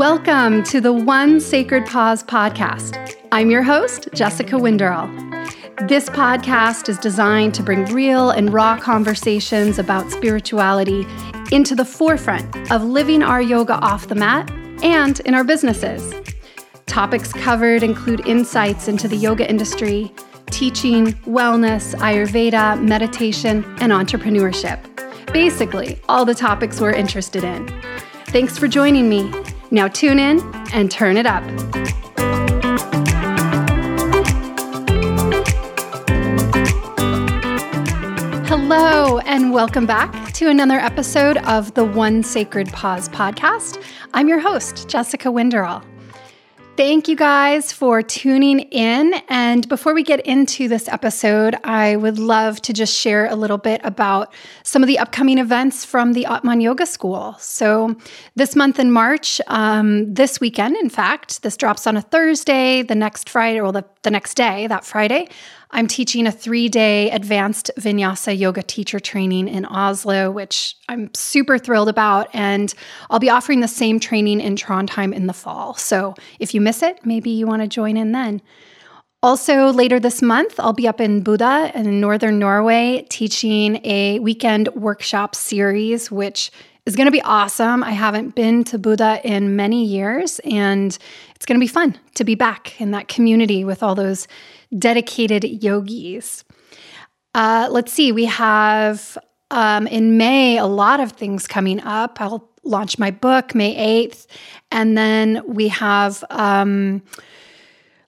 Welcome to the One Sacred Pause podcast. I'm your host, Jessica Winderall. This podcast is designed to bring real and raw conversations about spirituality into the forefront of living our yoga off the mat and in our businesses. Topics covered include insights into the yoga industry, teaching, wellness, Ayurveda, meditation, and entrepreneurship. Basically, all the topics we're interested in. Thanks for joining me. Now tune in and turn it up. Hello, and welcome back to another episode of the One Sacred Pause podcast. I'm your host, Jessica Winderall. Thank you guys for tuning in. And before we get into this episode, I would love to just share a little bit about some of the upcoming events from the Atman Yoga School. So, this month in March, um, this weekend, in fact, this drops on a Thursday, the next Friday, or the, the next day, that Friday, I'm teaching a three day advanced vinyasa yoga teacher training in Oslo, which I'm super thrilled about. And I'll be offering the same training in Trondheim in the fall. So if you miss it, maybe you want to join in then. Also, later this month, I'll be up in Bodø in northern Norway teaching a weekend workshop series, which is going to be awesome. I haven't been to Bodø in many years, and it's going to be fun to be back in that community with all those dedicated yogis. Uh, let's see, we have um, in May a lot of things coming up. I'll launch my book May 8th. And then we have um,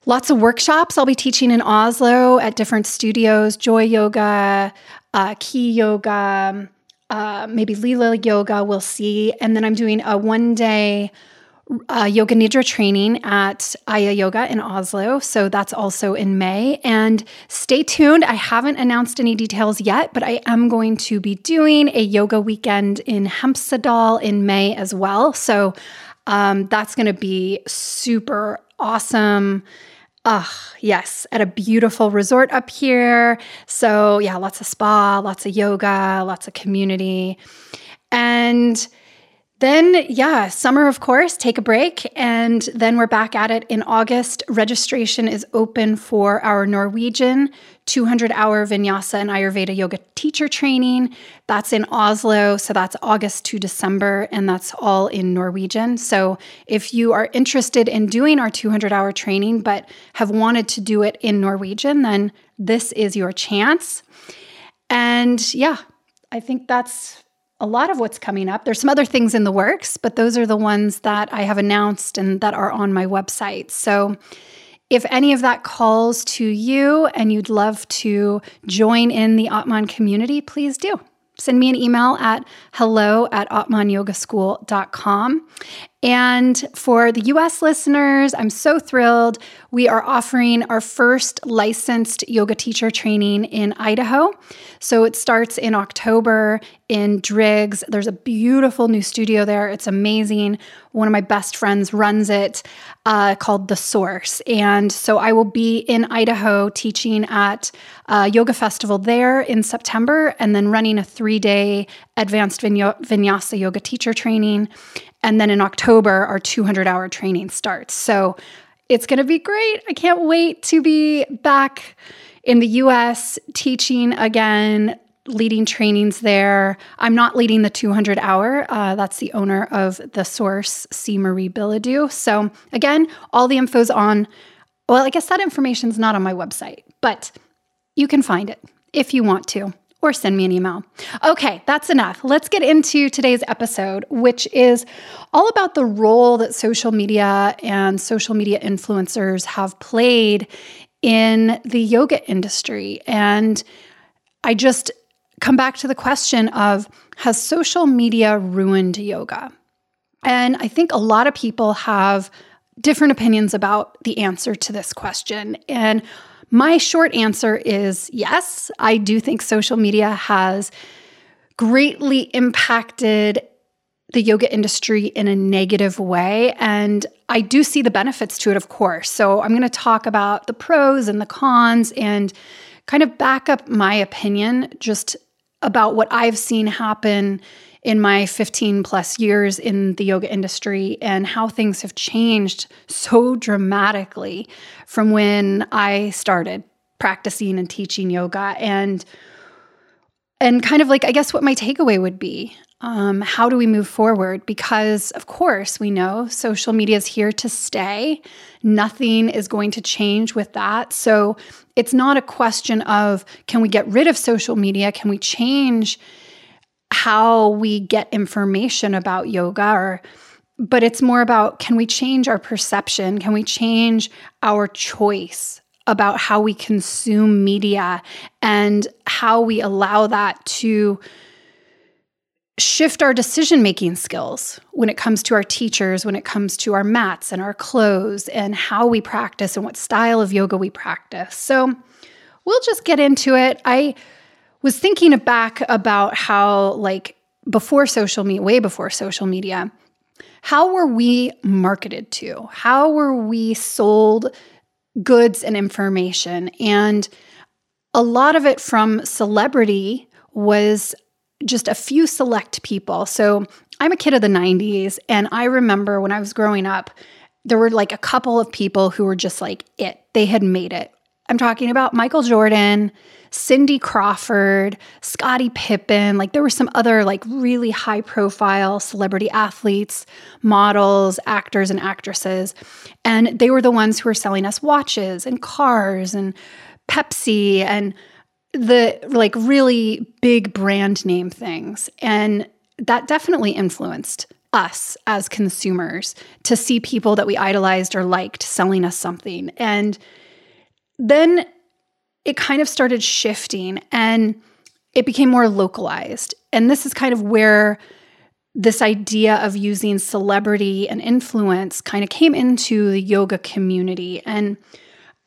lots of workshops. I'll be teaching in Oslo at different studios Joy Yoga, uh, Key Yoga, uh, maybe Lila Yoga, we'll see. And then I'm doing a one day uh, yoga nidra training at Aya Yoga in Oslo. So that's also in May. And stay tuned. I haven't announced any details yet, but I am going to be doing a yoga weekend in Hemsedal in May as well. So um, that's going to be super awesome. Ah, yes, at a beautiful resort up here. So, yeah, lots of spa, lots of yoga, lots of community. And then, yeah, summer, of course, take a break. And then we're back at it in August. Registration is open for our Norwegian 200 hour vinyasa and Ayurveda yoga teacher training. That's in Oslo. So that's August to December, and that's all in Norwegian. So if you are interested in doing our 200 hour training, but have wanted to do it in Norwegian, then this is your chance. And yeah, I think that's a lot of what's coming up. There's some other things in the works, but those are the ones that I have announced and that are on my website. So if any of that calls to you and you'd love to join in the Atman community, please do. Send me an email at hello at atmanyogaschool.com. And for the US listeners, I'm so thrilled. We are offering our first licensed yoga teacher training in Idaho. So it starts in October in Driggs. There's a beautiful new studio there. It's amazing. One of my best friends runs it uh, called The Source. And so I will be in Idaho teaching at a yoga festival there in September and then running a three day advanced vinyasa yoga teacher training. And then in October, our 200 hour training starts. So it's going to be great. I can't wait to be back in the US teaching again, leading trainings there. I'm not leading the 200 hour. Uh, that's the owner of the source, C. Marie Bilodeau. So again, all the info's on, well, I guess that information's not on my website, but you can find it if you want to or send me an email. Okay, that's enough. Let's get into today's episode, which is all about the role that social media and social media influencers have played in the yoga industry. And I just come back to the question of has social media ruined yoga? And I think a lot of people have different opinions about the answer to this question. And my short answer is yes, I do think social media has greatly impacted the yoga industry in a negative way. And I do see the benefits to it, of course. So I'm going to talk about the pros and the cons and kind of back up my opinion just about what I've seen happen in my 15 plus years in the yoga industry and how things have changed so dramatically from when I started practicing and teaching yoga and and kind of like I guess what my takeaway would be. Um, how do we move forward? Because, of course, we know social media is here to stay. Nothing is going to change with that. So it's not a question of can we get rid of social media? Can we change how we get information about yoga or but it's more about can we change our perception? Can we change our choice about how we consume media and how we allow that to shift our decision making skills when it comes to our teachers, when it comes to our mats and our clothes, and how we practice and what style of yoga we practice. So we'll just get into it. I was thinking back about how, like, before social media, way before social media, how were we marketed to? How were we sold goods and information? And a lot of it from celebrity was just a few select people. So I'm a kid of the 90s, and I remember when I was growing up, there were like a couple of people who were just like it. They had made it. I'm talking about Michael Jordan, Cindy Crawford, Scottie Pippen. Like there were some other like really high profile celebrity athletes, models, actors, and actresses. And they were the ones who were selling us watches and cars and Pepsi and the like really big brand name things. And that definitely influenced us as consumers to see people that we idolized or liked selling us something. And then it kind of started shifting and it became more localized. And this is kind of where this idea of using celebrity and influence kind of came into the yoga community. And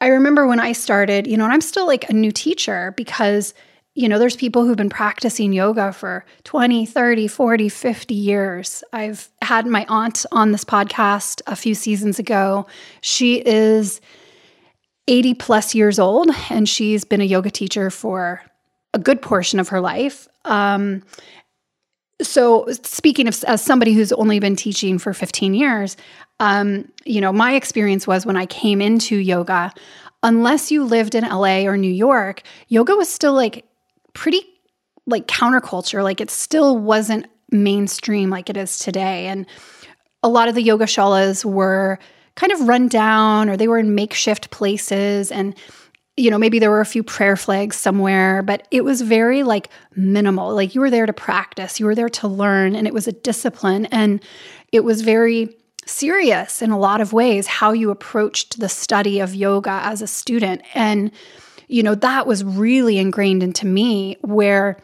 I remember when I started, you know, and I'm still like a new teacher because, you know, there's people who've been practicing yoga for 20, 30, 40, 50 years. I've had my aunt on this podcast a few seasons ago. She is 80 plus years old and she's been a yoga teacher for a good portion of her life. Um, so speaking of as somebody who's only been teaching for 15 years um, you know my experience was when i came into yoga unless you lived in la or new york yoga was still like pretty like counterculture like it still wasn't mainstream like it is today and a lot of the yoga shalas were kind of run down or they were in makeshift places and you know, maybe there were a few prayer flags somewhere, but it was very like minimal. Like you were there to practice, you were there to learn, and it was a discipline. And it was very serious in a lot of ways how you approached the study of yoga as a student. And, you know, that was really ingrained into me where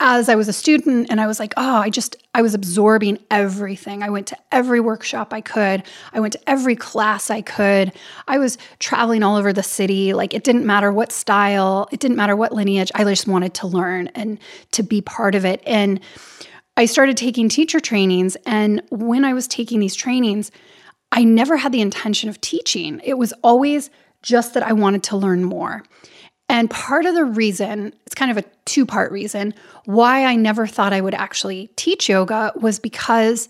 as I was a student and I was like, oh, I just, I was absorbing everything. I went to every workshop I could. I went to every class I could. I was traveling all over the city. Like it didn't matter what style, it didn't matter what lineage. I just wanted to learn and to be part of it. And I started taking teacher trainings. And when I was taking these trainings, I never had the intention of teaching. It was always just that I wanted to learn more. And part of the reason, it's kind of a two part reason, why I never thought I would actually teach yoga was because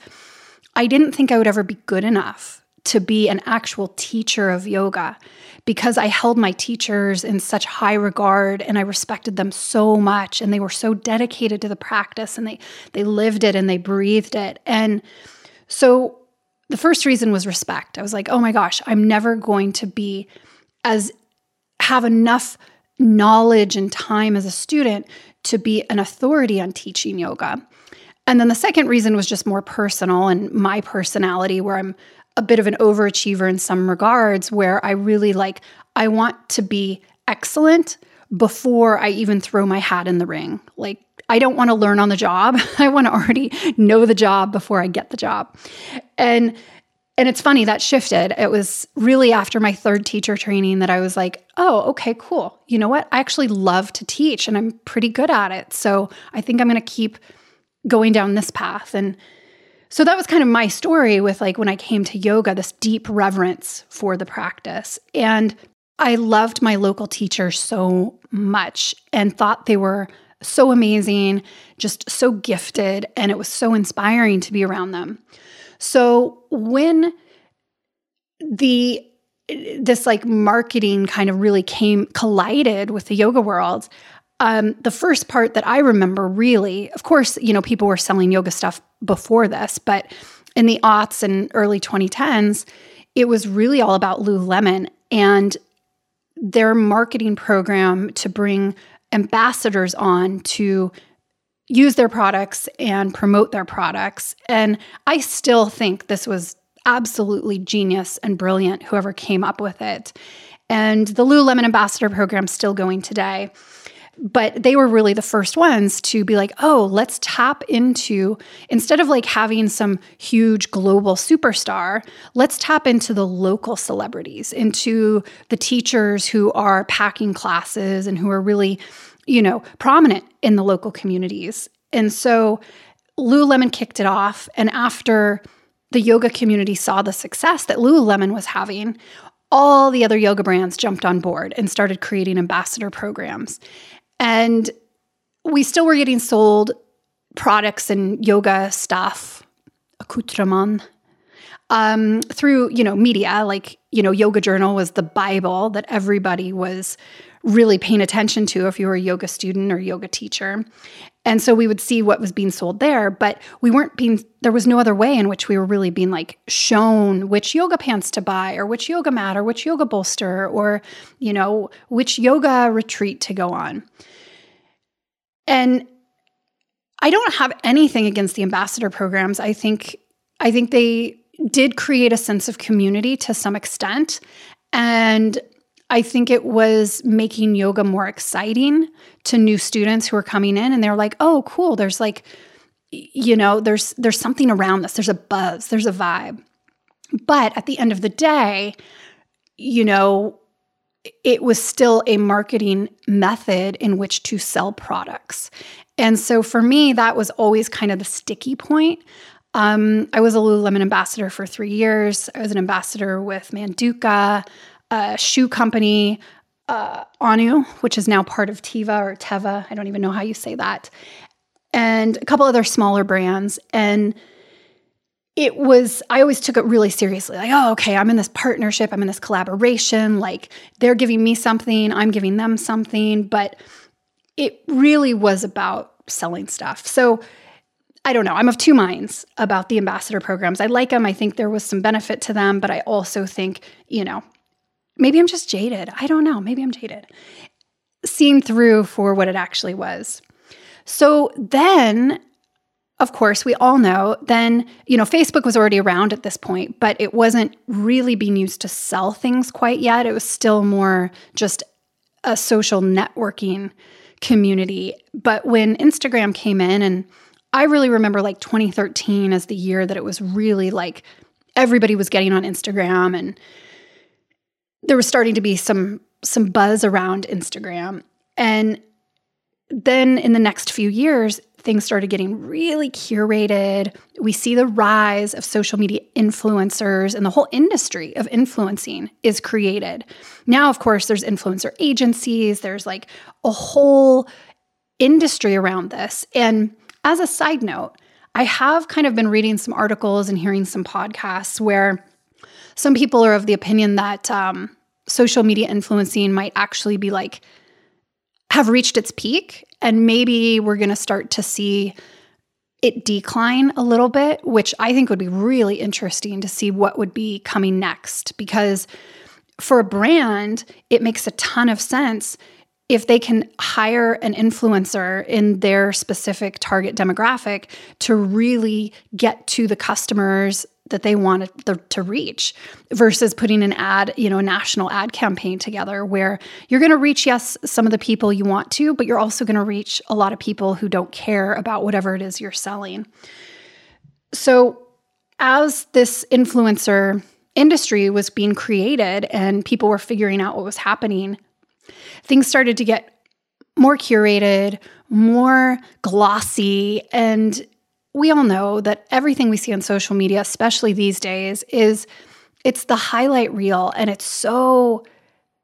I didn't think I would ever be good enough to be an actual teacher of yoga because I held my teachers in such high regard and I respected them so much and they were so dedicated to the practice and they they lived it and they breathed it. And so the first reason was respect. I was like, "Oh my gosh, I'm never going to be as have enough knowledge and time as a student to be an authority on teaching yoga. And then the second reason was just more personal and my personality, where I'm a bit of an overachiever in some regards, where I really like, I want to be excellent before I even throw my hat in the ring. Like, I don't want to learn on the job. I want to already know the job before I get the job. And and it's funny that shifted. It was really after my third teacher training that I was like, oh, okay, cool. You know what? I actually love to teach and I'm pretty good at it. So I think I'm going to keep going down this path. And so that was kind of my story with like when I came to yoga, this deep reverence for the practice. And I loved my local teachers so much and thought they were so amazing, just so gifted, and it was so inspiring to be around them. So when the this like marketing kind of really came collided with the yoga world, um, the first part that I remember really, of course, you know, people were selling yoga stuff before this, but in the aughts and early 2010s, it was really all about Lululemon and their marketing program to bring ambassadors on to use their products and promote their products. And I still think this was absolutely genius and brilliant, whoever came up with it. And the Lululemon Ambassador program still going today but they were really the first ones to be like, oh, let's tap into, instead of like having some huge global superstar, let's tap into the local celebrities, into the teachers who are packing classes and who are really, you know, prominent in the local communities. And so Lululemon kicked it off. And after the yoga community saw the success that Lululemon was having, all the other yoga brands jumped on board and started creating ambassador programs. And we still were getting sold products and yoga stuff, accoutrement, um, through, you know, media. Like, you know, Yoga Journal was the Bible that everybody was really paying attention to if you were a yoga student or yoga teacher. And so we would see what was being sold there, but we weren't being, there was no other way in which we were really being like shown which yoga pants to buy or which yoga mat or which yoga bolster or, you know, which yoga retreat to go on. And I don't have anything against the ambassador programs. I think, I think they did create a sense of community to some extent. And I think it was making yoga more exciting to new students who are coming in and they're like, "Oh, cool, there's like you know, there's there's something around this. There's a buzz, there's a vibe." But at the end of the day, you know, it was still a marketing method in which to sell products. And so for me, that was always kind of the sticky point. Um, I was a Lululemon ambassador for three years. I was an ambassador with Manduka a shoe company, uh, Ahnu, which is now part of Tiva or Teva. I don't even know how you say that, and a couple other smaller brands. And it was, I always took it really seriously. Like, oh, okay, I'm in this partnership, I'm in this collaboration. Like, they're giving me something, I'm giving them something. But it really was about selling stuff. So, I don't know. I'm of two minds about the ambassador programs. I like them. I think there was some benefit to them, but I also think, you know, Maybe I'm just jaded. I don't know. Maybe I'm jaded. Seen through for what it actually was. So then, of course, we all know then, you know, Facebook was already around at this point, but it wasn't really being used to sell things quite yet. It was still more just a social networking community. But when Instagram came in, and I really remember like 2013 as the year that it was really like everybody was getting on Instagram and there was starting to be some some buzz around Instagram. And then in the next few years, things started getting really curated. We see the rise of social media influencers and the whole industry of influencing is created. Now, of course, there's influencer agencies, there's like a whole industry around this. And as a side note, I have kind of been reading some articles and hearing some podcasts where some people are of the opinion that um, social media influencing might actually be like have reached its peak and maybe we're going to start to see it decline a little bit which i think would be really interesting to see what would be coming next. Because for a brand it makes a ton of sense if they can hire an influencer in their specific target demographic to really get to the customers that they wanted to reach versus putting an ad, you know, a national ad campaign together where you're going to reach, yes, some of the people you want to, but you're also going to reach a lot of people who don't care about whatever it is you're selling. So, as this influencer industry was being created and people were figuring out what was happening, things started to get more curated, more glossy, and we all know that everything we see on social media, especially these days, is it's the highlight reel and it's so,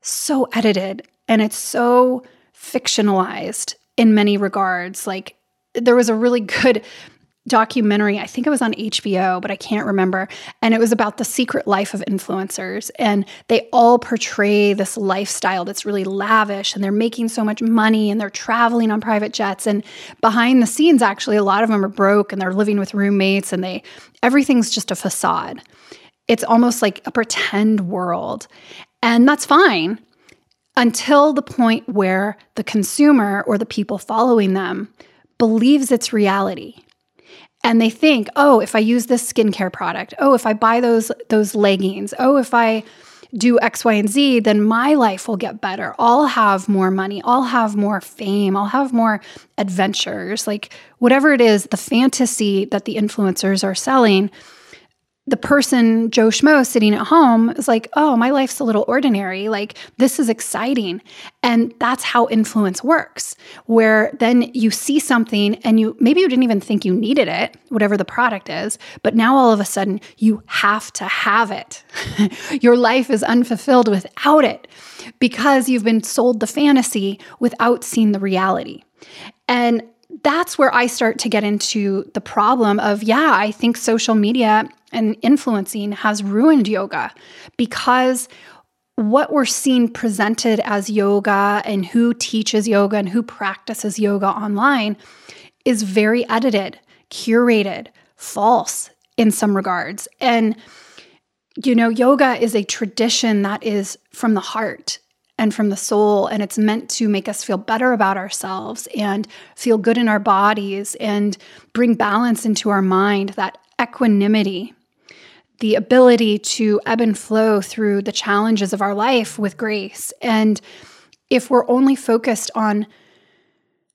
so edited and it's so fictionalized in many regards. Like there was a really good documentary. I think it was on HBO, but I can't remember. And it was about the secret life of influencers. And they all portray this lifestyle that's really lavish and they're making so much money and they're traveling on private jets. And behind the scenes, actually, a lot of them are broke and they're living with roommates and they everything's just a facade. It's almost like a pretend world. And that's fine until the point where the consumer or the people following them believes it's reality and they think, "Oh, if I use this skincare product, oh, if I buy those those leggings, oh, if I do X, Y, and Z, then my life will get better. I'll have more money. I'll have more fame. I'll have more adventures. Like whatever it is, the fantasy that the influencers are selling the person, Joe Schmo, sitting at home is like, oh, my life's a little ordinary. Like, this is exciting. And that's how influence works, where then you see something and you maybe you didn't even think you needed it, whatever the product is, but now all of a sudden you have to have it. Your life is unfulfilled without it because you've been sold the fantasy without seeing the reality. And that's where I start to get into the problem of, yeah, I think social media and influencing has ruined yoga because what we're seeing presented as yoga and who teaches yoga and who practices yoga online is very edited, curated, false in some regards. And, you know, yoga is a tradition that is from the heart and from the soul, and it's meant to make us feel better about ourselves and feel good in our bodies and bring balance into our mind, that equanimity the ability to ebb and flow through the challenges of our life with grace. And if we're only focused on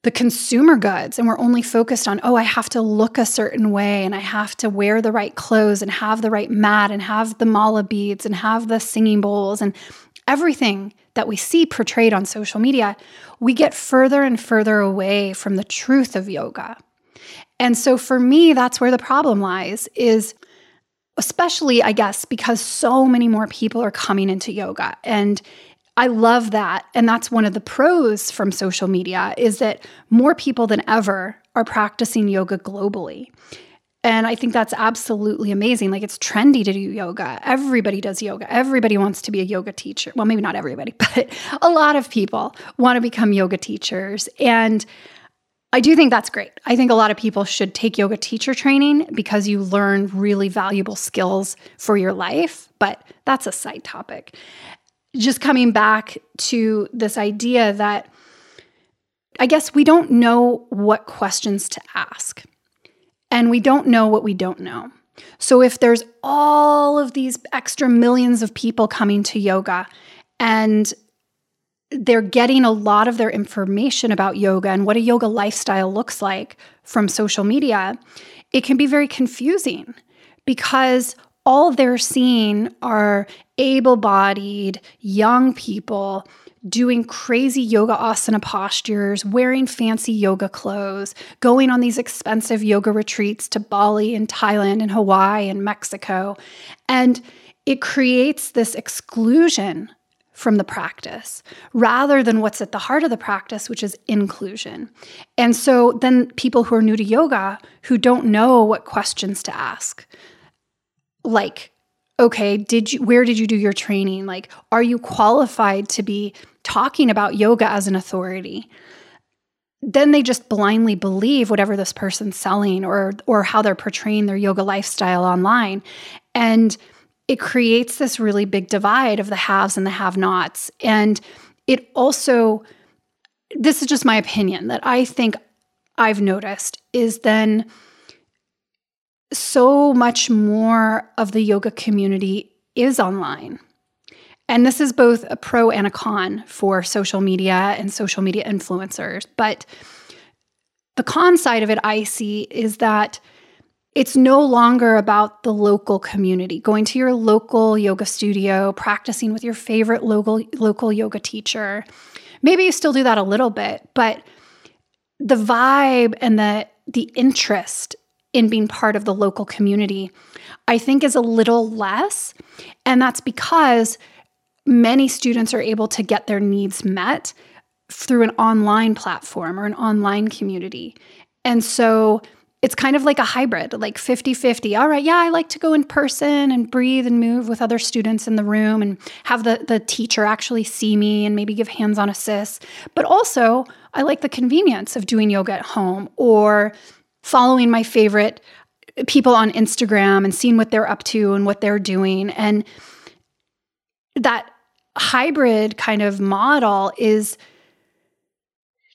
the consumer goods and we're only focused on, oh, I have to look a certain way and I have to wear the right clothes and have the right mat and have the mala beads and have the singing bowls and everything that we see portrayed on social media, we get further and further away from the truth of yoga. And so for me, that's where the problem lies is especially, I guess, because so many more people are coming into yoga. And I love that. And that's one of the pros from social media is that more people than ever are practicing yoga globally. And I think that's absolutely amazing. Like it's trendy to do yoga. Everybody does yoga. Everybody wants to be a yoga teacher. Well, maybe not everybody, but a lot of people want to become yoga teachers. And I do think that's great. I think a lot of people should take yoga teacher training because you learn really valuable skills for your life, but that's a side topic. Just coming back to this idea that I guess we don't know what questions to ask, and we don't know what we don't know. So if there's all of these extra millions of people coming to yoga and they're getting a lot of their information about yoga and what a yoga lifestyle looks like from social media, it can be very confusing because all they're seeing are able bodied young people doing crazy yoga asana postures, wearing fancy yoga clothes, going on these expensive yoga retreats to Bali and Thailand and Hawaii and Mexico. And it creates this exclusion from the practice rather than what's at the heart of the practice, which is inclusion. And so then people who are new to yoga who don't know what questions to ask, like, okay, did you where did you do your training? Like, are you qualified to be talking about yoga as an authority? Then they just blindly believe whatever this person's selling or or how they're portraying their yoga lifestyle online. And it creates this really big divide of the haves and the have nots. And it also, this is just my opinion that I think I've noticed is then so much more of the yoga community is online. And this is both a pro and a con for social media and social media influencers. But the con side of it I see is that it's no longer about the local community, going to your local yoga studio, practicing with your favorite local local yoga teacher. Maybe you still do that a little bit, but the vibe and the the interest in being part of the local community, I think is a little less, and that's because many students are able to get their needs met through an online platform or an online community. And so it's kind of like a hybrid, like 50 50. All right, yeah, I like to go in person and breathe and move with other students in the room and have the, the teacher actually see me and maybe give hands on assists. But also, I like the convenience of doing yoga at home or following my favorite people on Instagram and seeing what they're up to and what they're doing. And that hybrid kind of model is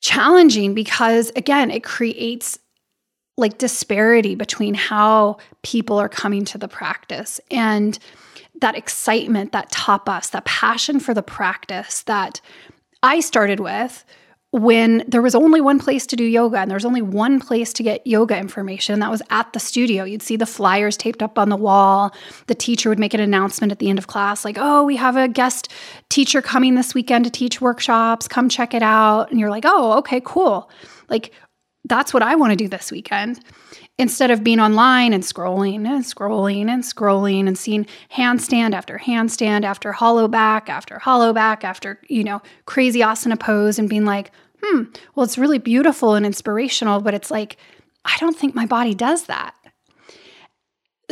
challenging because, again, it creates like disparity between how people are coming to the practice and that excitement, that top tapas, that passion for the practice that I started with when there was only one place to do yoga and there was only one place to get yoga information. That was at the studio. You'd see the flyers taped up on the wall. The teacher would make an announcement at the end of class like oh we have a guest teacher coming this weekend to teach workshops. Come check it out. And you're like oh okay cool. Like that's what I want to do this weekend. Instead of being online and scrolling and scrolling and scrolling and seeing handstand after handstand after hollow back after hollow back after, you know, crazy asana pose and being like, hmm, well, it's really beautiful and inspirational, but it's like, I don't think my body does that.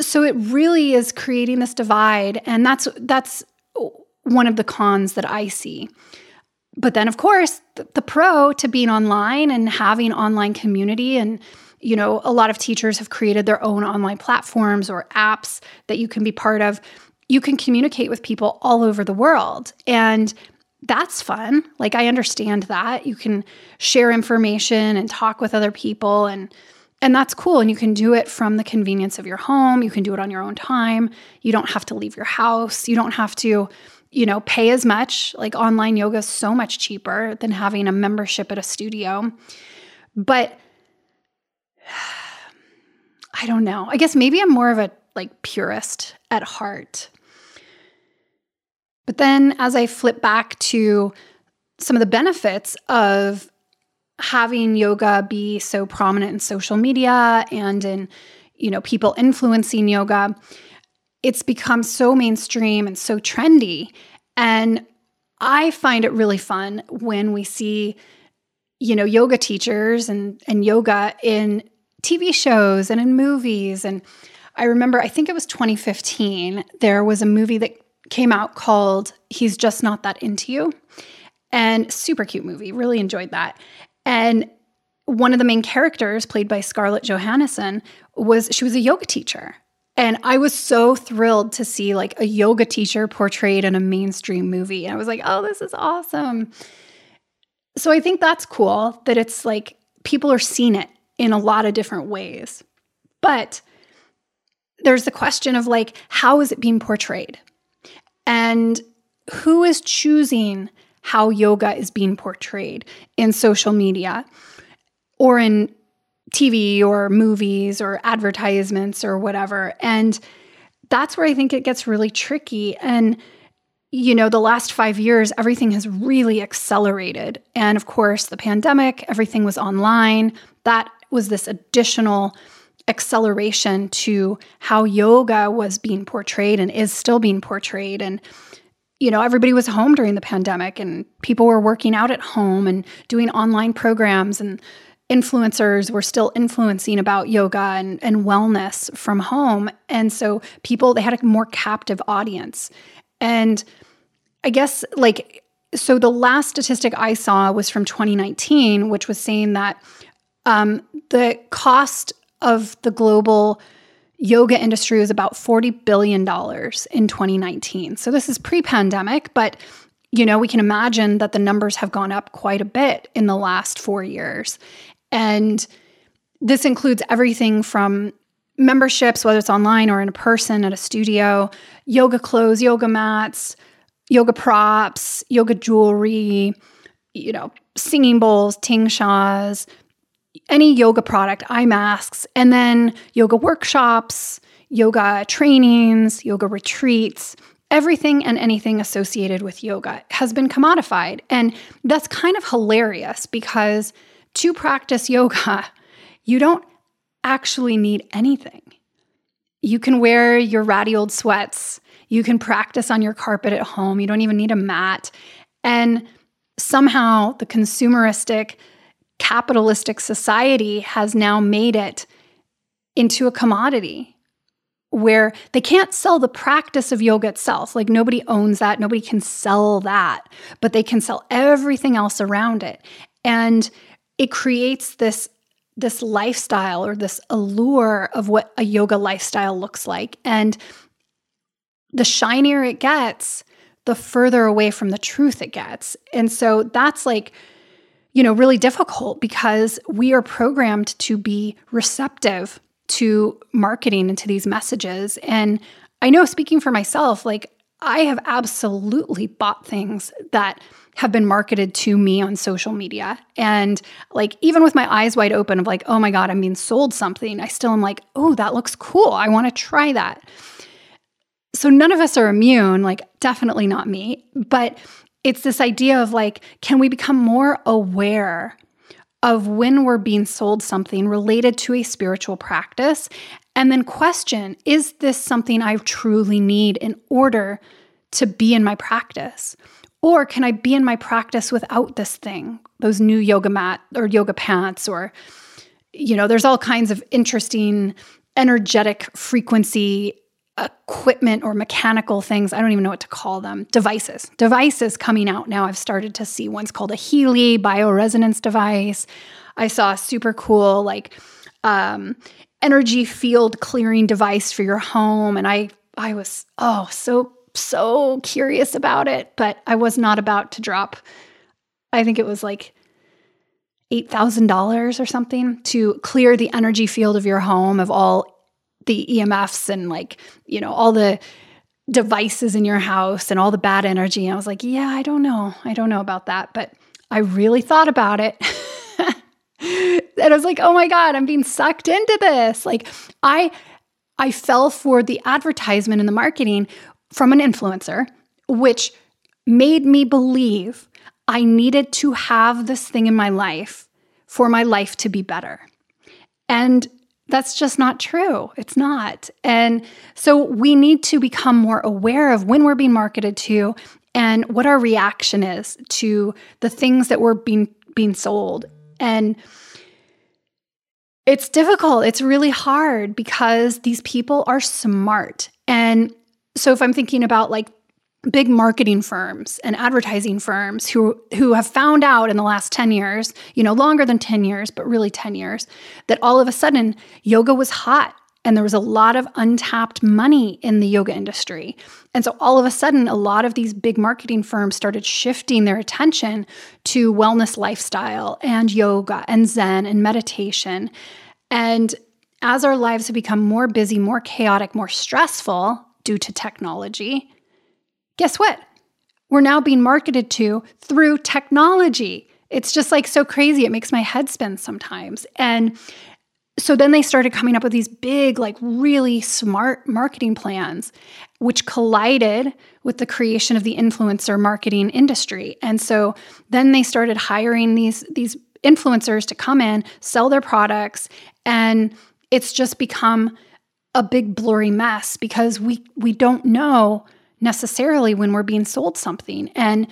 So it really is creating this divide. And that's that's one of the cons that I see but then of course the, the, pro to being online and having online community and you know a lot of teachers have created their own online platforms or apps that you can be part of. You can communicate with people all over the world and that's fun. Like i understand that. You can share information and talk with other people and and that's cool and you can do it from the convenience of your home. You can do it on your own time. You don't have to leave your house. You don't have to you know, pay as much. Like online yoga is so much cheaper than having a membership at a studio. But I don't know. I guess maybe I'm more of a like purist at heart. But then as I flip back to some of the benefits of having yoga be so prominent in social media and in you know people influencing yoga it's become so mainstream and so trendy. And I find it really fun when we see, you know, yoga teachers and, and yoga in TV shows and in movies. And I remember, I think it was 2015, there was a movie that came out called He's Just Not That Into You. And super cute movie, really enjoyed that. And one of the main characters, played by Scarlett Johansson, was she was a yoga teacher. And I was so thrilled to see like a yoga teacher portrayed in a mainstream movie. And I was like, oh, this is awesome. So I think that's cool that it's like people are seeing it in a lot of different ways. But there's the question of like, how is it being portrayed? And who is choosing how yoga is being portrayed in social media or in TV or movies or advertisements or whatever. And that's where I think it gets really tricky. And, you know, the last five years, everything has really accelerated. And of course, the pandemic, everything was online. That was this additional acceleration to how yoga was being portrayed and is still being portrayed. And, you know, everybody was home during the pandemic and people were working out at home and doing online programs and influencers were still influencing about yoga and, and wellness from home. And so people, they had a more captive audience. And I guess, like, so the last statistic I saw was from 2019, which was saying that um, the cost of the global yoga industry was about $40 billion in 2019. So this is pre pandemic, but you know, we can imagine that the numbers have gone up quite a bit in the last four years. And this includes everything from memberships, whether it's online or in a person at a studio, yoga clothes, yoga mats, yoga props, yoga jewelry, you know, singing bowls, tingshas, any yoga product, eye masks, and then yoga workshops, yoga trainings, yoga retreats. Everything and anything associated with yoga has been commodified. And that's kind of hilarious because to practice yoga, you don't actually need anything. You can wear your ratty old sweats. You can practice on your carpet at home. You don't even need a mat. And somehow the consumeristic, capitalistic society has now made it into a commodity where they can't sell the practice of yoga itself. Like nobody owns that, nobody can sell that, but they can sell everything else around it. And it creates this this lifestyle or this allure of what a yoga lifestyle looks like. And the shinier it gets, the further away from the truth it gets. And so that's like you know, really difficult because we are programmed to be receptive to marketing and to these messages. And I know speaking for myself, like I have absolutely bought things that have been marketed to me on social media. And like, even with my eyes wide open of like, oh my God, I'm being sold something, I still am like, oh, that looks cool. I want to try that. So none of us are immune, like, definitely not me. But it's this idea of like, can we become more aware of when we're being sold something related to a spiritual practice and then question is this something I truly need in order to be in my practice? Or can I be in my practice without this thing, those new yoga mat or yoga pants? Or, you know, there's all kinds of interesting energetic frequency equipment or mechanical things. I don't even know what to call them. Devices. Devices coming out now. I've started to see one's called a Healy bioresonance device. I saw a super cool like um, energy field clearing device for your home, and I I was oh so so curious about it, but I was not about to drop. I think it was like $8,000 or something to clear the energy field of your home of all the EMFs and like, you know, all the devices in your house and all the bad energy. And I was like, yeah, I don't know. I don't know about that. But I really thought about it. and I was like, oh my God, I'm being sucked into this. Like I I fell for the advertisement and the marketing from an influencer, which made me believe I needed to have this thing in my life for my life to be better. And that's just not true. It's not. And so we need to become more aware of when we're being marketed to and what our reaction is to the things that we're being being sold. And it's difficult. It's really hard because these people are smart. And so if I'm thinking about like big marketing firms and advertising firms who who have found out in the last 10 years, you know, longer than 10 years, but really 10 years, that all of a sudden yoga was hot and there was a lot of untapped money in the yoga industry. And so all of a sudden a lot of these big marketing firms started shifting their attention to wellness lifestyle and yoga and zen and meditation. And as our lives have become more busy, more chaotic, more stressful due to technology, guess what? We're now being marketed to through technology. It's just like so crazy. It makes my head spin sometimes. And so then they started coming up with these big, like really smart marketing plans, which collided with the creation of the influencer marketing industry. And so then they started hiring these, these influencers to come in, sell their products, and it's just become a big blurry mess because we we don't know necessarily when we're being sold something. And,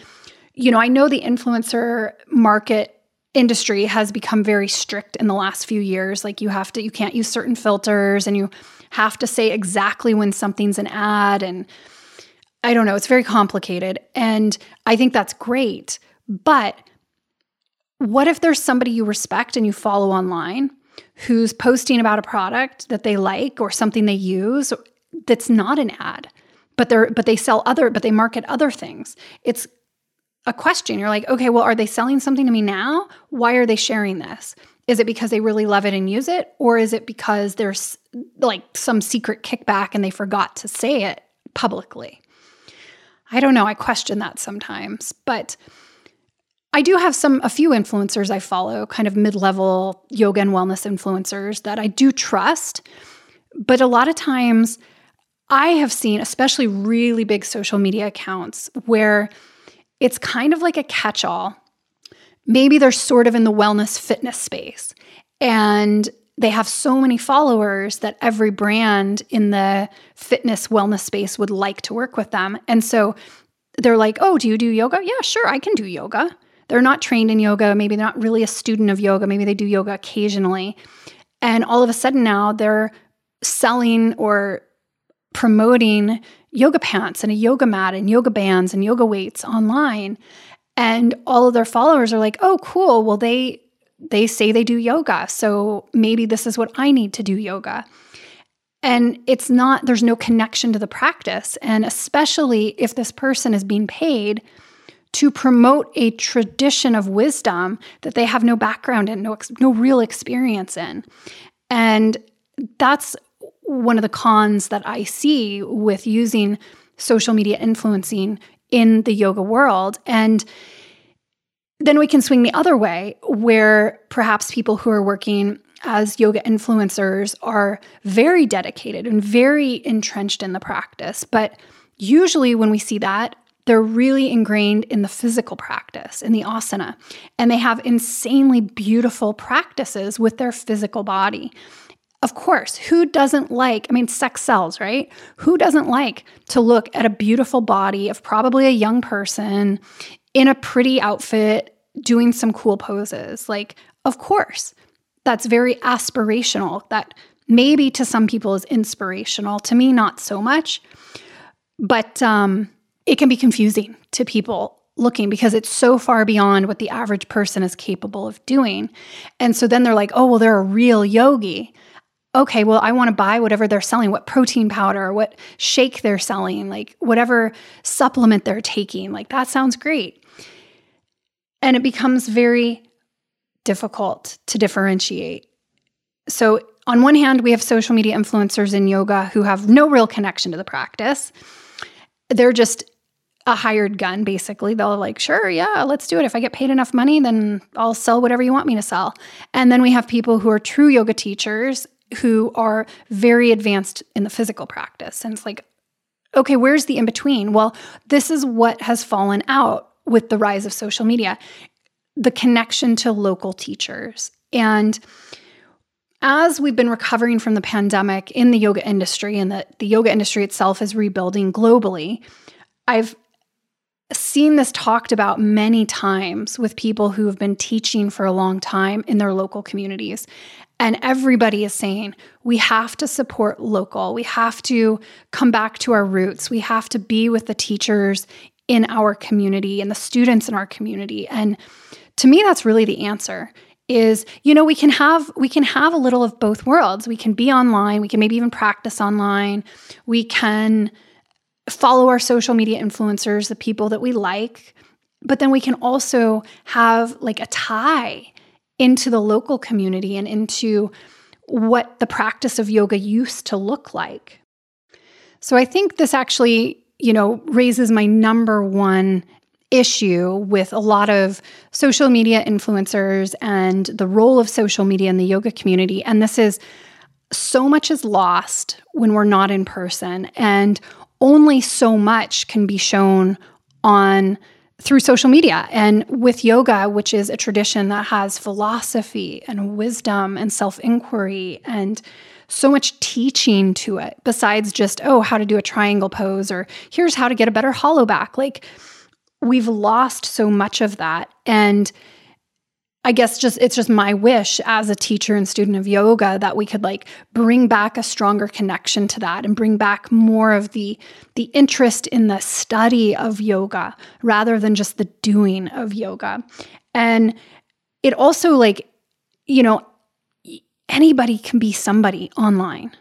you know, I know the influencer market industry has become very strict in the last few years. Like you have to, you can't use certain filters and you have to say exactly when something's an ad. And I don't know, it's very complicated. And I think that's great. But what if there's somebody you respect and you follow online who's posting about a product that they like or something they use that's not an ad? but they're but they sell other but they market other things it's a question. You're like okay well are they selling something to me now? Why are they sharing this? Is it because they really love it and use it? Or is it because there's like some secret kickback and they forgot to say it publicly? I don't know. I question that sometimes. But I do have some a few influencers I follow, kind of mid-level yoga and wellness influencers that I do trust. But a lot of times I have seen, especially really big social media accounts, where it's kind of like a catch all. Maybe they're sort of in the wellness fitness space and they have so many followers that every brand in the fitness wellness space would like to work with them. And so they're like, oh, do you do yoga? Yeah, sure, I can do yoga. they're not trained in yoga, maybe they're not really a student of yoga, maybe they do yoga occasionally. And all of a sudden now they're selling or promoting yoga pants and a yoga mat and yoga bands and yoga weights online. And all of their followers are like, "Oh, cool. Well, they they say they do yoga. So maybe this is what I need to do yoga." And it's not, there's no connection to the practice. And especially if this person is being paid to promote a tradition of wisdom that they have no background in, no, no real experience in. And that's one of the cons that I see with using social media influencing in the yoga world. And then we can swing the other way, where perhaps people who are working as yoga influencers are very dedicated and very entrenched in the practice. But usually, when we see that, they're really ingrained in the physical practice, in the asana, and they have insanely beautiful practices with their physical body. Of course, who doesn't like, I mean, sex sells, right? Who doesn't like to look at a beautiful body of probably a young person in a pretty outfit doing some cool poses? Like, of course that's very aspirational, that maybe to some people is inspirational. To me, not so much. But um, it can be confusing to people looking because it's so far beyond what the average person is capable of doing. And so then they're like, oh, well, they're a real yogi. Okay, well, I want to buy whatever they're selling, what protein powder, what shake they're selling, like whatever supplement they're taking. Like that sounds great. And it becomes very difficult to differentiate. So, on one hand, we have social media influencers in yoga who have no real connection to the practice. They're just a hired gun, basically. They'll like, sure, yeah, let's do it. If I get paid enough money, then I'll sell whatever you want me to sell. And then we have people who are true yoga teachers who are very advanced in the physical practice. And it's like, okay, where's the in between? Well, this is what has fallen out with the rise of social media the connection to local teachers. And as we've been recovering from the pandemic in the yoga industry and that the yoga industry itself is rebuilding globally, I've seen this talked about many times with people who have been teaching for a long time in their local communities. And everybody is saying we have to support local. We have to come back to our roots. We have to be with the teachers in our community and the students in our community. And to me that's really the answer is you know we can have we can have a little of both worlds we can be online we can maybe even practice online we can follow our social media influencers the people that we like but then we can also have like a tie into the local community and into what the practice of yoga used to look like so i think this actually you know raises my number one issue with a lot of social media influencers and the role of social media in the yoga community. And this is so much is lost when we're not in person, and only so much can be shown on through social media and with yoga which is a tradition that has philosophy and wisdom and self-inquiry and so much teaching to it besides just oh how to do a triangle pose or here's how to get a better hollow back like we've lost so much of that. And I guess just it's just my wish as a teacher and student of yoga that we could like bring back a stronger connection to that and bring back more of the the interest in the study of yoga rather than just the doing of yoga. And it also like you know anybody can be somebody online.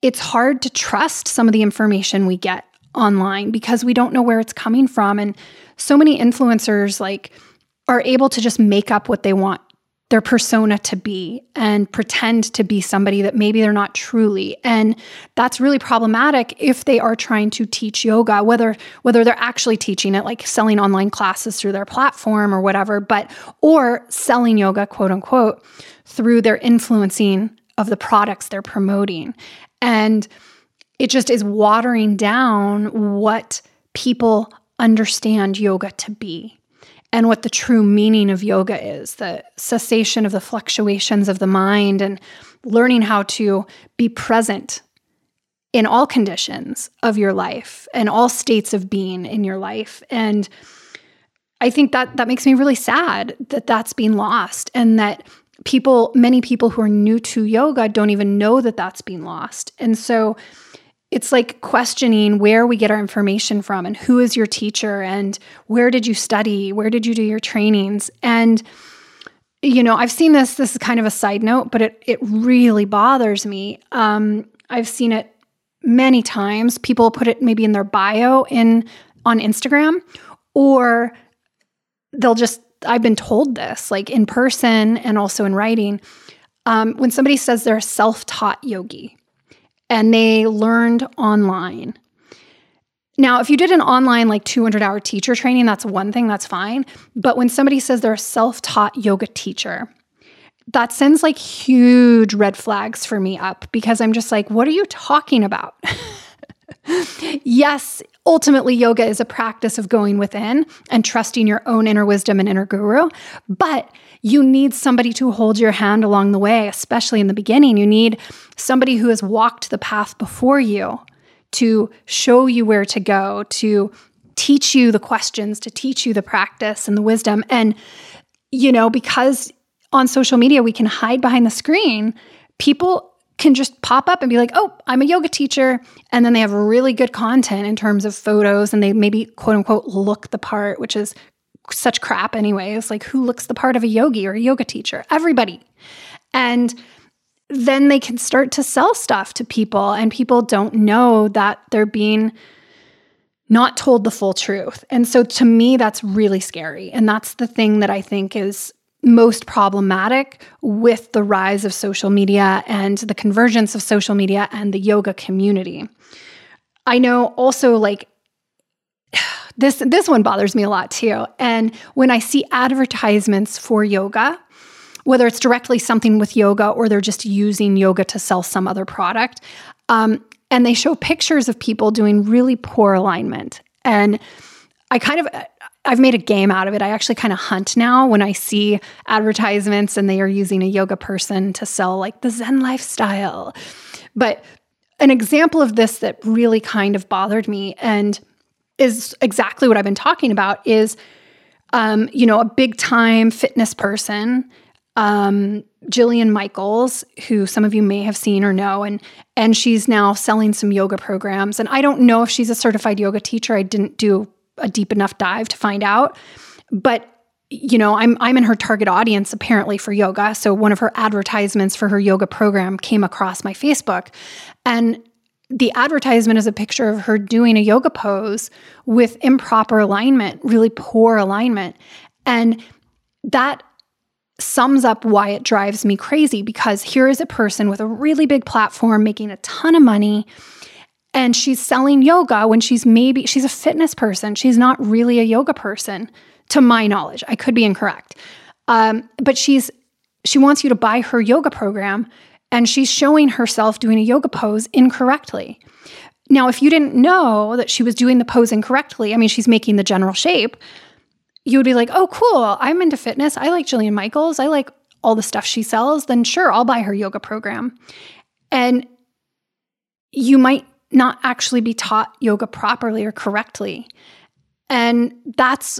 It's hard to trust some of the information we get online because we don't know where it's coming from and so many influencers like are able to just make up what they want their persona to be and pretend to be somebody that maybe they're not truly. And that's really problematic if they are trying to teach yoga whether whether they're actually teaching it like selling online classes through their platform or whatever but or selling yoga quote unquote through their influencing of the products they're promoting. And it just is watering down what people understand yoga to be and what the true meaning of yoga is the cessation of the fluctuations of the mind and learning how to be present in all conditions of your life and all states of being in your life. And I think that that makes me really sad that that's being lost and that people, many people who are new to yoga don't even know that that's being lost. And so it's like questioning where we get our information from and who is your teacher and where did you study? Where did you do your trainings? And you know, I've seen this, this is kind of a side note, but it it really bothers me. Um, I've seen it many times. People put it maybe in their bio in on Instagram, or they'll just I've been told this like in person and also in writing. Um, when somebody says they're a self-taught yogi and they learned online. Now, if you did an online like 200 hour teacher training, that's one thing, that's fine. But when somebody says they're a self taught yoga teacher, that sends like huge red flags for me up because I'm just like, what are you talking about? yes, ultimately, yoga is a practice of going within and trusting your own inner wisdom and inner guru. But you need somebody to hold your hand along the way, especially in the beginning. You need somebody who has walked the path before you to show you where to go, to teach you the questions, to teach you the practice and the wisdom. And, you know, because on social media we can hide behind the screen, people can just pop up and be like, oh, I'm a yoga teacher. And then they have really good content in terms of photos and they maybe quote unquote look the part, which is such crap, anyways. Like, who looks the part of a yogi or a yoga teacher? Everybody. And then they can start to sell stuff to people, and people don't know that they're being not told the full truth. And so to me, that's really scary. And that's the thing that I think is most problematic with the rise of social media and the convergence of social media and the yoga community. I know also like this this one bothers me a lot too. And when I see advertisements for yoga, whether it's directly something with yoga or they're just using yoga to sell some other product, um, and they show pictures of people doing really poor alignment. And I kind of I've made a game out of it. I actually kind of hunt now when I see advertisements and they are using a yoga person to sell like the Zen lifestyle. But an example of this that really kind of bothered me and is exactly what I've been talking about is, um, you know, a big time fitness person, um, Jillian Michaels, who some of you may have seen or know, and and she's now selling some yoga programs. And I don't know if she's a certified yoga teacher. I didn't do a deep enough dive to find out. But you know, I'm I'm in her target audience apparently for yoga. So one of her advertisements for her yoga program came across my Facebook. And the advertisement is a picture of her doing a yoga pose with improper alignment, really poor alignment. And that sums up why it drives me crazy because here is a person with a really big platform making a ton of money and she's selling yoga when she's maybe she's a fitness person. She's not really a yoga person to my knowledge. I could be incorrect. Um, but she's she wants you to buy her yoga program and she's showing herself doing a yoga pose incorrectly. Now if you didn't know that she was doing the pose incorrectly i mean she's making the general shape you would be like oh cool. I'm into fitness. I like jillian michaels. I like all the stuff she sells. Then sure i'll buy her yoga program. And you might not actually be taught yoga properly or correctly. And that's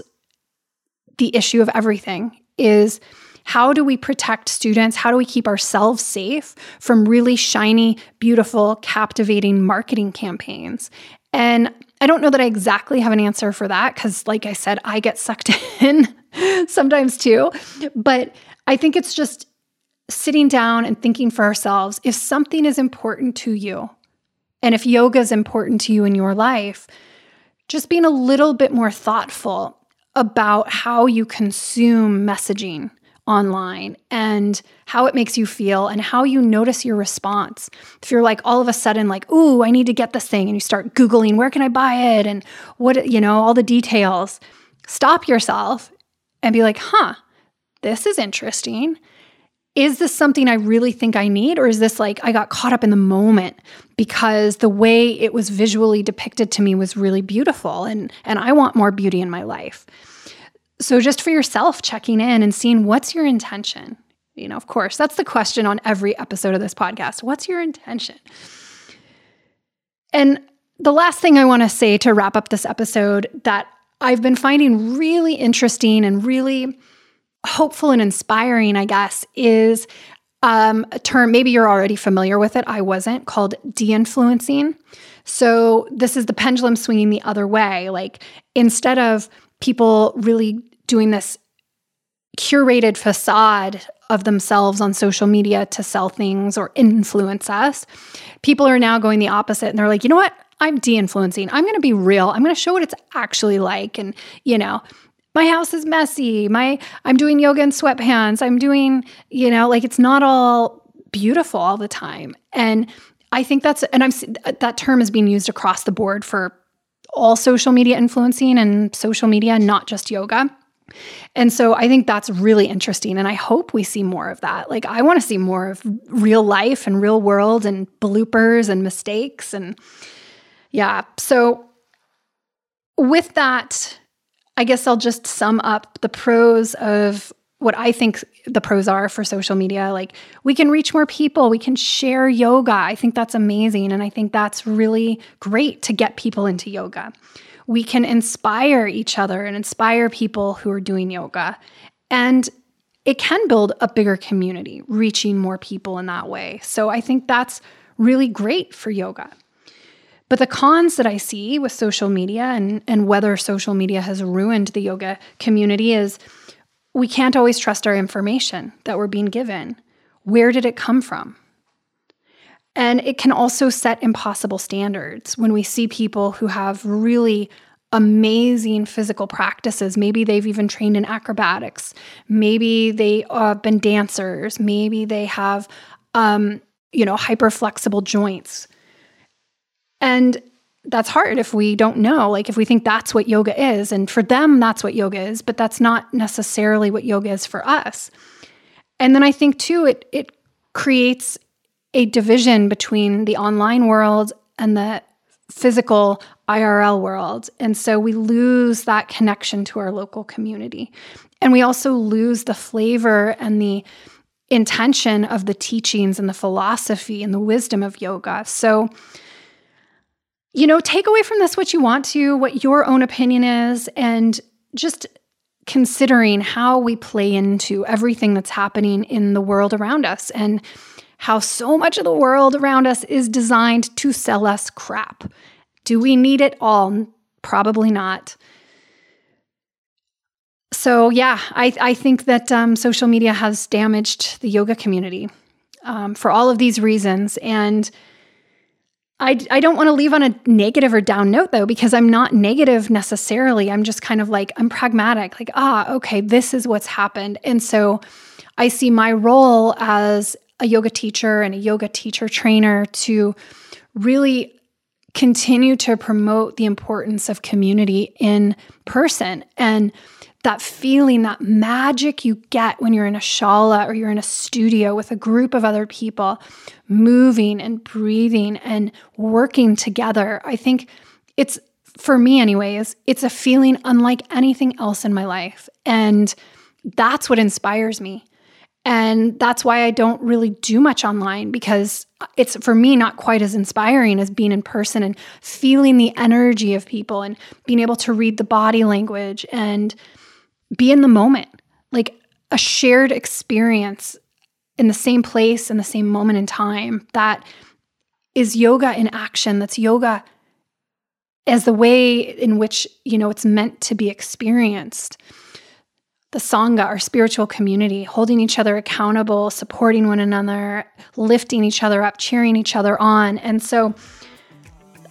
the issue of everything is how do we protect students? How do we keep ourselves safe from really shiny, beautiful, captivating marketing campaigns? And I don't know that I exactly have an answer for that because, like I said, I get sucked in sometimes too. But I think it's just sitting down and thinking for ourselves if something is important to you, and if yoga is important to you in your life, just being a little bit more thoughtful about how you consume messaging online and how it makes you feel and how you notice your response. If you're like all of a sudden like, "Ooh, I need to get this thing," and you start googling, "Where can I buy it?" and what, you know, all the details, stop yourself and be like, "Huh, this is interesting." Is this something I really think I need? Or is this like I got caught up in the moment because the way it was visually depicted to me was really beautiful and, and I want more beauty in my life? So, just for yourself, checking in and seeing what's your intention. You know, of course, that's the question on every episode of this podcast. What's your intention? And the last thing I want to say to wrap up this episode that I've been finding really interesting and really hopeful and inspiring, I guess, is um, a term, maybe you're already familiar with it. I wasn't, called de influencing. So, this is the pendulum swinging the other way. Like, instead of people really doing this curated facade of themselves on social media to sell things or influence us, people are now going the opposite and they're like, you know what? I'm de influencing. I'm going to be real. I'm going to show what it's actually like. And, you know, my house is messy. My I'm doing yoga in sweatpants. I'm doing, you know, like it's not all beautiful all the time. And I think that's and I'm that term is being used across the board for all social media influencing and social media, not just yoga. And so I think that's really interesting. And I hope we see more of that. Like, I want to see more of real life and real world and bloopers and mistakes. And yeah. So, with that, I guess I'll just sum up the pros of what I think the pros are for social media. Like, we can reach more people, we can share yoga. I think that's amazing. And I think that's really great to get people into yoga we can inspire each other and inspire people who are doing yoga. And it can build a bigger community, reaching more people in that way. So I think that's really great for yoga. But the cons that I see with social media and, and whether social media has ruined the yoga community is we can't always trust our information that we're being given. Where did it come from? And it can also set impossible standards when we see people who have really amazing physical practices. Maybe they've even trained in acrobatics. Maybe they have been dancers. Maybe they have, um, you know, hyper flexible joints. And that's hard if we don't know. Like, if we think that's what yoga is, and for them, that's what yoga is, but that's not necessarily what yoga is for us. And then I think, too, it, it creates a division between the online world and the physical IRL world. And so we lose that connection to our local community. And we also lose the flavor and the intention of the teachings and the philosophy and the wisdom of yoga. So, you know, take away from this what you want to, what your own opinion is, and just considering how we play into everything that's happening in the world around us and how so much of the world around us is designed to sell us crap. Do we need it all? Probably not. So, yeah, I, I think that um, social media has damaged the yoga community um, for all of these reasons. And I, I don't want to leave on a negative or down note though, because I'm not negative necessarily. I'm just kind of like, I'm pragmatic, like, ah, okay, this is what's happened. And so I see my role as a yoga teacher and a yoga teacher trainer to really continue to promote the importance of community in person and that feeling, that magic you get when you're in a shala or you're in a studio with a group of other people moving and breathing and working together. I think it's, for me, anyways, it's a feeling unlike anything else in my life. And that's what inspires me. And that's why I don't really do much online because it's for me not quite as inspiring as being in person and feeling the energy of people and being able to read the body language and be in the moment. Like a shared experience in the same place in the same moment in time that is yoga in action that's yoga as the way in which you know it's meant to be experienced the Sangha, our spiritual community, holding each other accountable, supporting one another, lifting each other up, cheering each other on. And so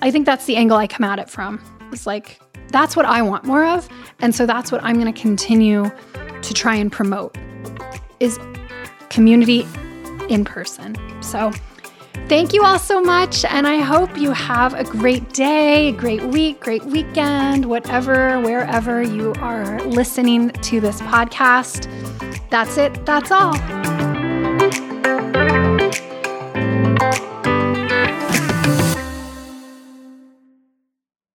I think that's the angle I come at it from. It's like, that's what I want more of. And so that's what I'm going to continue to try and promote is community in person. So thank you all so much and I hope you have a great day, a great week, great weekend, whatever wherever you are listening to this podcast. That's it. That's all.